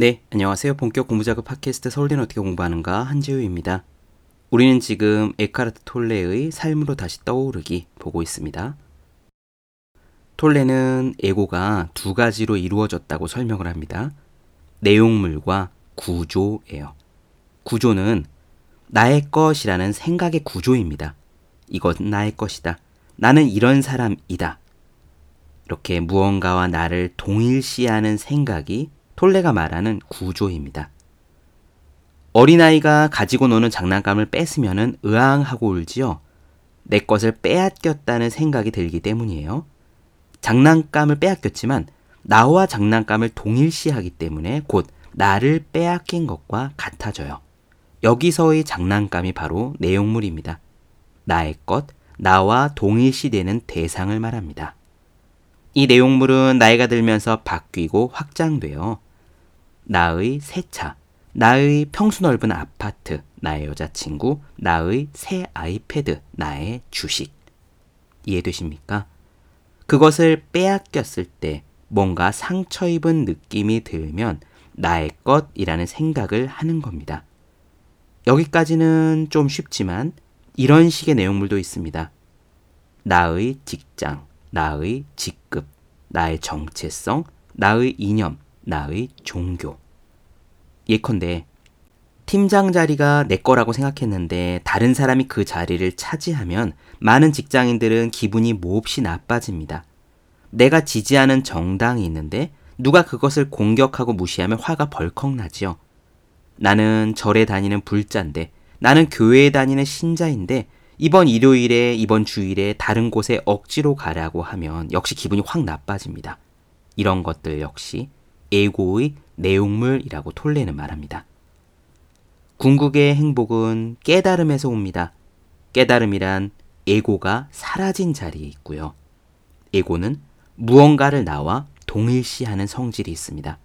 네, 안녕하세요. 본격 공부작업 팟캐스트 서울대는 어떻게 공부하는가 한지우입니다. 우리는 지금 에카르트 톨레의 삶으로 다시 떠오르기 보고 있습니다. 톨레는 에고가 두 가지로 이루어졌다고 설명을 합니다. 내용물과 구조예요. 구조는 나의 것이라는 생각의 구조입니다. 이건 나의 것이다. 나는 이런 사람이다. 이렇게 무언가와 나를 동일시하는 생각이 톨레가 말하는 구조입니다. 어린아이가 가지고 노는 장난감을 뺏으면 으앙하고 울지요. 내 것을 빼앗겼다는 생각이 들기 때문이에요. 장난감을 빼앗겼지만 나와 장난감을 동일시하기 때문에 곧 나를 빼앗긴 것과 같아져요. 여기서의 장난감이 바로 내용물입니다. 나의 것, 나와 동일시되는 대상을 말합니다. 이 내용물은 나이가 들면서 바뀌고 확장돼요. 나의 새 차, 나의 평수 넓은 아파트, 나의 여자친구, 나의 새 아이패드, 나의 주식. 이해되십니까? 그것을 빼앗겼을 때 뭔가 상처 입은 느낌이 들면 나의 것이라는 생각을 하는 겁니다. 여기까지는 좀 쉽지만 이런 식의 내용물도 있습니다. 나의 직장, 나의 직급, 나의 정체성, 나의 이념, 나의 종교. 예컨대 팀장 자리가 내 거라고 생각했는데 다른 사람이 그 자리를 차지하면 많은 직장인들은 기분이 몹시 나빠집니다. 내가 지지하는 정당이 있는데 누가 그것을 공격하고 무시하면 화가 벌컥 나지요. 나는 절에 다니는 불자인데 나는 교회에 다니는 신자인데 이번 일요일에 이번 주일에 다른 곳에 억지로 가라고 하면 역시 기분이 확 나빠집니다. 이런 것들 역시 에고의 내용물이라고 톨레는 말합니다. 궁극의 행복은 깨달음에서 옵니다. 깨달음이란 에고가 사라진 자리에 있고요. 에고는 무언가를 나와 동일시하는 성질이 있습니다.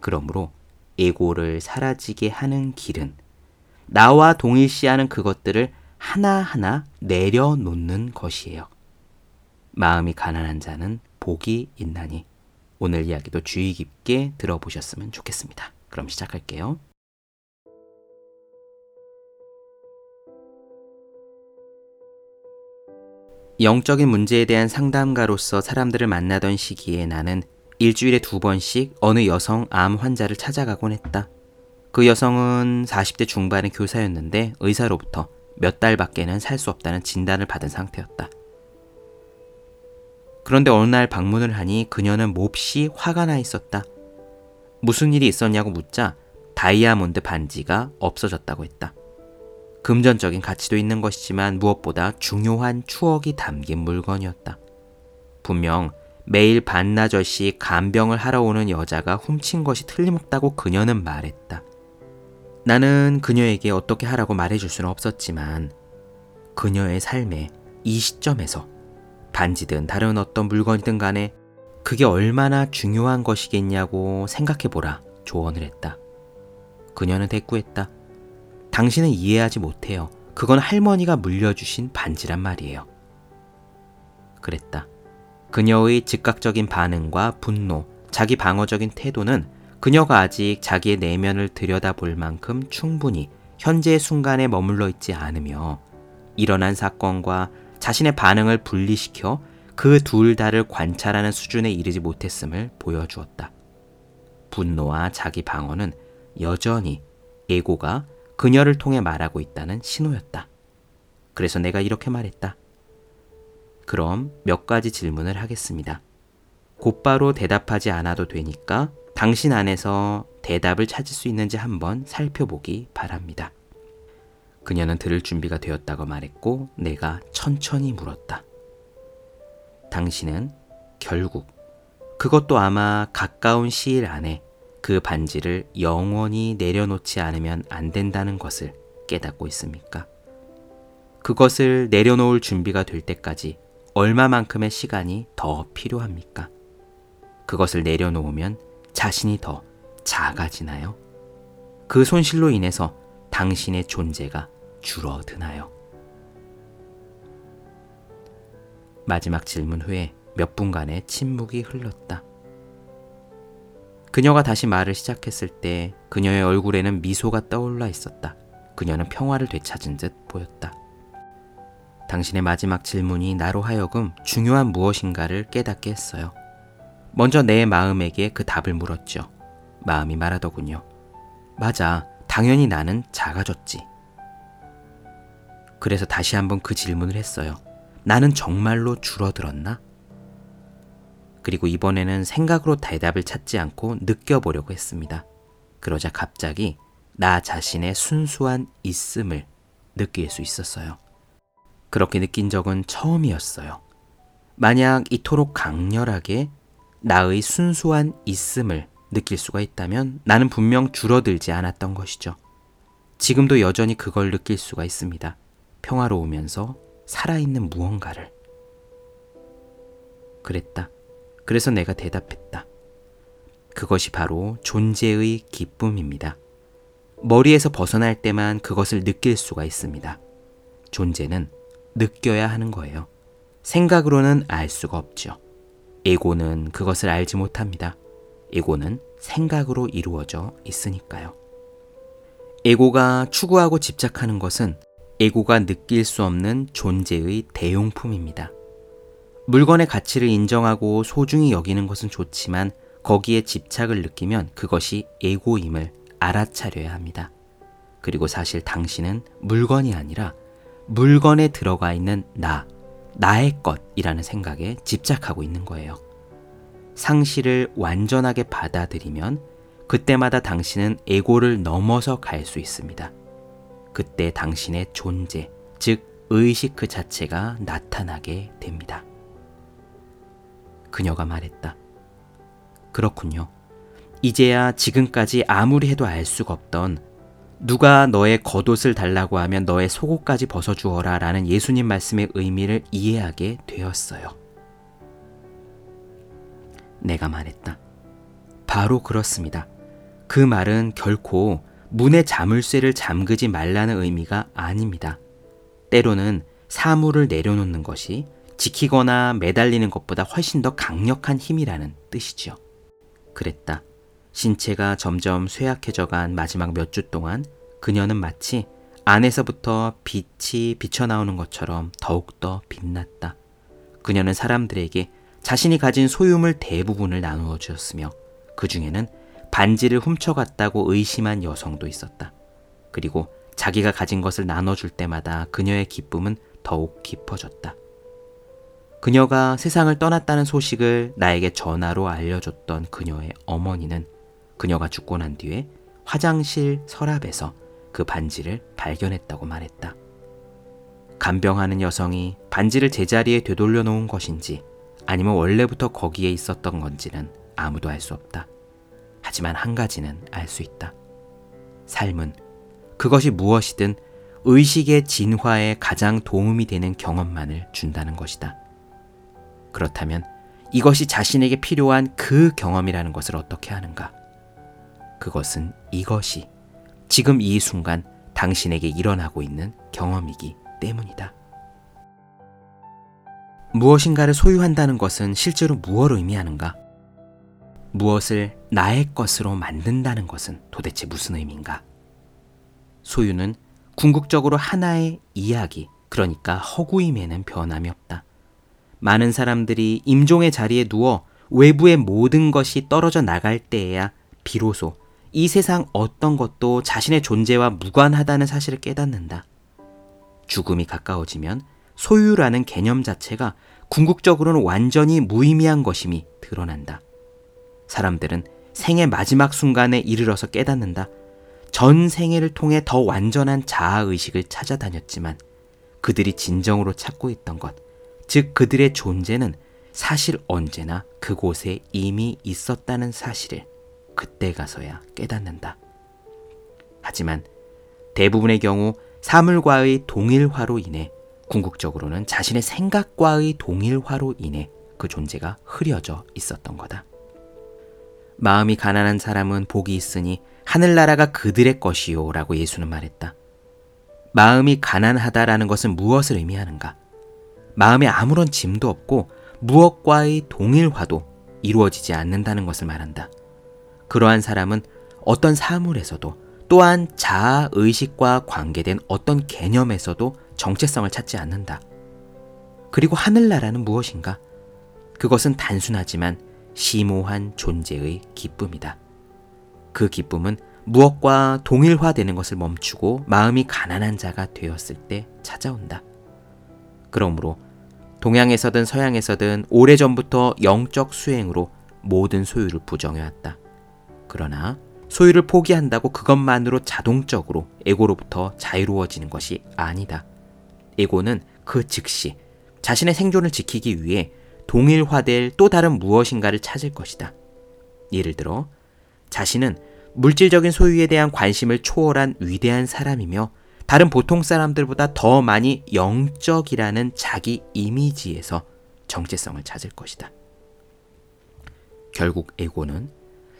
그러므로 에고를 사라지게 하는 길은 나와 동일시하는 그것들을 하나하나 내려놓는 것이에요. 마음이 가난한 자는 복이 있나니 오늘 이야기도 주의 깊게 들어보셨으면 좋겠습니다. 그럼 시작할게요. 영적인 문제에 대한 상담가로서 사람들을 만나던 시기에 나는 일주일에 두 번씩 어느 여성 암 환자를 찾아가곤 했다. 그 여성은 40대 중반의 교사였는데 의사로부터 몇 달밖에는 살 수 없다는 진단을 받은 상태였다. 그런데 어느 날 방문을 하니 그녀는 몹시 화가 나 있었다. 무슨 일이 있었냐고 묻자 다이아몬드 반지가 없어졌다고 했다. 금전적인 가치도 있는 것이지만 무엇보다 중요한 추억이 담긴 물건이었다. 분명 매일 반나절씩 간병을 하러 오는 여자가 훔친 것이 틀림없다고 그녀는 말했다. 나는 그녀에게 어떻게 하라고 말해줄 수는 없었지만 그녀의 삶에 이 시점에서 반지든 다른 어떤 물건이든 간에 그게 얼마나 중요한 것이겠냐고 생각해보라 조언을 했다. 그녀는 대꾸했다. 당신은 이해하지 못해요. 그건 할머니가 물려주신 반지란 말이에요. 그랬다. 그녀의 즉각적인 반응과 분노, 자기 방어적인 태도는 그녀가 아직 자기의 내면을 들여다볼 만큼 충분히 현재의 순간에 머물러 있지 않으며 일어난 사건과 자신의 반응을 분리시켜 그 둘 다를 관찰하는 수준에 이르지 못했음을 보여주었다. 분노와 자기 방어는 여전히 에고가 그녀를 통해 말하고 있다는 신호였다. 그래서 내가 이렇게 말했다. 그럼 몇 가지 질문을 하겠습니다. 곧바로 대답하지 않아도 되니까 당신 안에서 대답을 찾을 수 있는지 한번 살펴보기 바랍니다. 그녀는 들을 준비가 되었다고 말했고 내가 천천히 물었다. 당신은 결국 그것도 아마 가까운 시일 안에 그 반지를 영원히 내려놓지 않으면 안 된다는 것을 깨닫고 있습니까? 그것을 내려놓을 준비가 될 때까지 얼마만큼의 시간이 더 필요합니까? 그것을 내려놓으면 자신이 더 작아지나요? 그 손실로 인해서 당신의 존재가 줄어드나요? 마지막 질문 후에 몇 분간의 침묵이 흘렀다. 그녀가 다시 말을 시작했을 때 그녀의 얼굴에는 미소가 떠올라 있었다. 그녀는 평화를 되찾은 듯 보였다. 당신의 마지막 질문이 나로 하여금 중요한 무엇인가를 깨닫게 했어요. 먼저 내 마음에게 그 답을 물었죠. 마음이 말하더군요. 맞아. 당연히 나는 작아졌지. 그래서 다시 한번 그 질문을 했어요. 나는 정말로 줄어들었나? 그리고 이번에는 생각으로 대답을 찾지 않고 느껴보려고 했습니다. 그러자 갑자기 나 자신의 순수한 있음을 느낄 수 있었어요. 그렇게 느낀 적은 처음이었어요. 만약 이토록 강렬하게 나의 순수한 있음을 느낄 수가 있다면 나는 분명 줄어들지 않았던 것이죠. 지금도 여전히 그걸 느낄 수가 있습니다. 평화로우면서 살아있는 무언가를. 그랬다. 그래서 내가 대답했다. 그것이 바로 존재의 기쁨입니다. 머리에서 벗어날 때만 그것을 느낄 수가 있습니다. 존재는 느껴야 하는 거예요. 생각으로는 알 수가 없죠. 에고는 그것을 알지 못합니다. 에고는 생각으로 이루어져 있으니까요. 에고가 추구하고 집착하는 것은 에고가 느낄 수 없는 존재의 대용품입니다. 물건의 가치를 인정하고 소중히 여기는 것은 좋지만 거기에 집착을 느끼면 그것이 에고임을 알아차려야 합니다. 그리고 사실 당신은 물건이 아니라 물건에 들어가 있는 나, 나의 것이라는 생각에 집착하고 있는 거예요. 상실을 완전하게 받아들이면 그때마다 당신은 에고를 넘어서 갈 수 있습니다. 그때 당신의 존재, 즉 의식 그 자체가 나타나게 됩니다. 그녀가 말했다. 그렇군요. 이제야 지금까지 아무리 해도 알 수가 없던 누가 너의 겉옷을 달라고 하면 너의 속옷까지 벗어주어라 라는 예수님 말씀의 의미를 이해하게 되었어요. 내가 말했다. 바로 그렇습니다. 그 말은 결코 문의 자물쇠를 잠그지 말라는 의미가 아닙니다. 때로는 사물을 내려놓는 것이 지키거나 매달리는 것보다 훨씬 더 강력한 힘이라는 뜻이지요. 그랬다. 신체가 점점 쇠약해져간 마지막 몇 주 동안 그녀는 마치 안에서부터 빛이 비쳐나오는 것처럼 더욱더 빛났다. 그녀는 사람들에게 자신이 가진 소유물 대부분을 나누어 주었으며 그 중에는 반지를 훔쳐갔다고 의심한 여성도 있었다. 그리고 자기가 가진 것을 나눠줄 때마다 그녀의 기쁨은 더욱 깊어졌다. 그녀가 세상을 떠났다는 소식을 나에게 전화로 알려줬던 그녀의 어머니는 그녀가 죽고 난 뒤에 화장실 서랍에서 그 반지를 발견했다고 말했다. 간병하는 여성이 반지를 제자리에 되돌려 놓은 것인지 아니면 원래부터 거기에 있었던 건지는 아무도 알 수 없다. 하지만 한 가지는 알 수 있다. 삶은 그것이 무엇이든 의식의 진화에 가장 도움이 되는 경험만을 준다는 것이다. 그렇다면 이것이 자신에게 필요한 그 경험이라는 것을 어떻게 하는가? 그것은 이것이 지금 이 순간 당신에게 일어나고 있는 경험이기 때문이다. 무엇인가를 소유한다는 것은 실제로 무엇을 의미하는가? 무엇을 나의 것으로 만든다는 것은 도대체 무슨 의미인가? 소유는 궁극적으로 하나의 이야기, 그러니까 허구임에는 변함이 없다. 많은 사람들이 임종의 자리에 누워 외부의 모든 것이 떨어져 나갈 때에야 비로소 이 세상 어떤 것도 자신의 존재와 무관하다는 사실을 깨닫는다. 죽음이 가까워지면 소유라는 개념 자체가 궁극적으로는 완전히 무의미한 것임이 드러난다. 사람들은 생의 마지막 순간에 이르러서 깨닫는다. 전 생애를 통해 더 완전한 자아의식을 찾아다녔지만 그들이 진정으로 찾고 있던 것, 즉 그들의 존재는 사실 언제나 그곳에 이미 있었다는 사실을 그때 가서야 깨닫는다. 하지만 대부분의 경우 사물과의 동일화로 인해 궁극적으로는 자신의 생각과의 동일화로 인해 그 존재가 흐려져 있었던 거다. 마음이 가난한 사람은 복이 있으니 하늘나라가 그들의 것이요 라고 예수는 말했다. 마음이 가난하다라는 것은 무엇을 의미하는가? 마음에 아무런 짐도 없고 무엇과의 동일화도 이루어지지 않는다는 것을 말한다. 그러한 사람은 어떤 사물에서도 또한 자아 의식과 관계된 어떤 개념에서도 정체성을 찾지 않는다. 그리고 하늘나라는 무엇인가? 그것은 단순하지만 심오한 존재의 기쁨이다. 그 기쁨은 무엇과 동일화되는 것을 멈추고 마음이 가난한 자가 되었을 때 찾아온다. 그러므로 동양에서든 서양에서든 오래전부터 영적 수행으로 모든 소유를 부정해왔다. 그러나 소유를 포기한다고 그것만으로 자동적으로 에고로부터 자유로워지는 것이 아니다. 에고는 그 즉시 자신의 생존을 지키기 위해 동일화될 또 다른 무엇인가를 찾을 것이다. 예를 들어, 자신은 물질적인 소유에 대한 관심을 초월한 위대한 사람이며 다른 보통 사람들보다 더 많이 영적이라는 자기 이미지에서 정체성을 찾을 것이다. 결국 에고는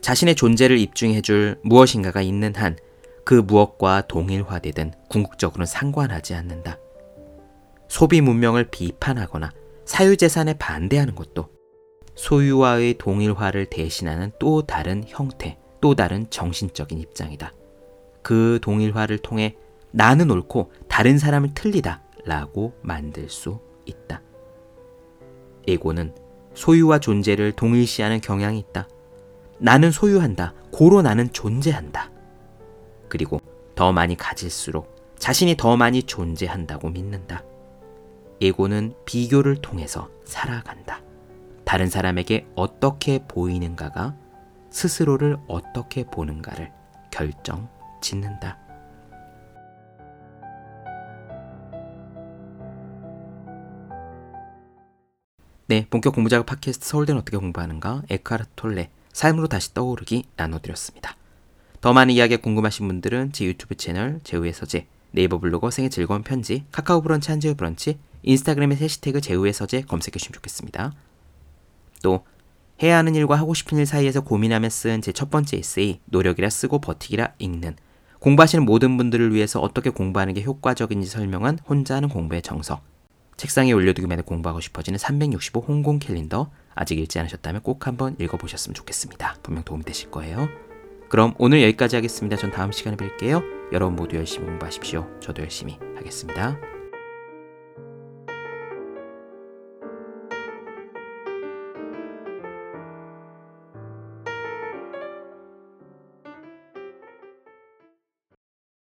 자신의 존재를 입증해줄 무엇인가가 있는 한 그 무엇과 동일화되든 궁극적으로는 상관하지 않는다. 소비 문명을 비판하거나 사유재산에 반대하는 것도 소유와의 동일화를 대신하는 또 다른 형태, 또 다른 정신적인 입장이다. 그 동일화를 통해 나는 옳고 다른 사람은 틀리다 라고 만들 수 있다. 에고는 소유와 존재를 동일시하는 경향이 있다. 나는 소유한다. 고로 나는 존재한다. 그리고 더 많이 가질수록 자신이 더 많이 존재한다고 믿는다. 에고는 비교를 통해서 살아간다. 다른 사람에게 어떻게 보이는가가 스스로를 어떻게 보는가를 결정 짓는다. 네, 본격 공부작업 팟캐스트 서울대는 어떻게 공부하는가? 에카르 톨레 삶으로 다시 떠오르기 나눠드렸습니다. 더 많은 이야기 궁금하신 분들은 제 유튜브 채널 제우의 서재, 네이버 블로거 생의 즐거운 편지, 카카오 브런치 한재우 브런치, 인스타그램의 해시태그 제우의 서재 검색해 주시면 좋겠습니다. 또 해야 하는 일과 하고 싶은 일 사이에서 고민하며 쓴 제 첫 번째 에세이 노력이라 쓰고 버티기라 읽는 공부하시는 모든 분들을 위해서 어떻게 공부하는 게 효과적인지 설명한 혼자 하는 공부의 정석 책상에 올려두기만 해 공부하고 싶어지는 365 홍콩 캘린더 아직 읽지 않으셨다면 꼭 한번 읽어보셨으면 좋겠습니다. 분명 도움이 되실 거예요. 그럼 오늘 여기까지 하겠습니다. 전 다음 시간에 뵐게요. 여러분 모두 열심히 공부하십시오. 저도 열심히 하겠습니다.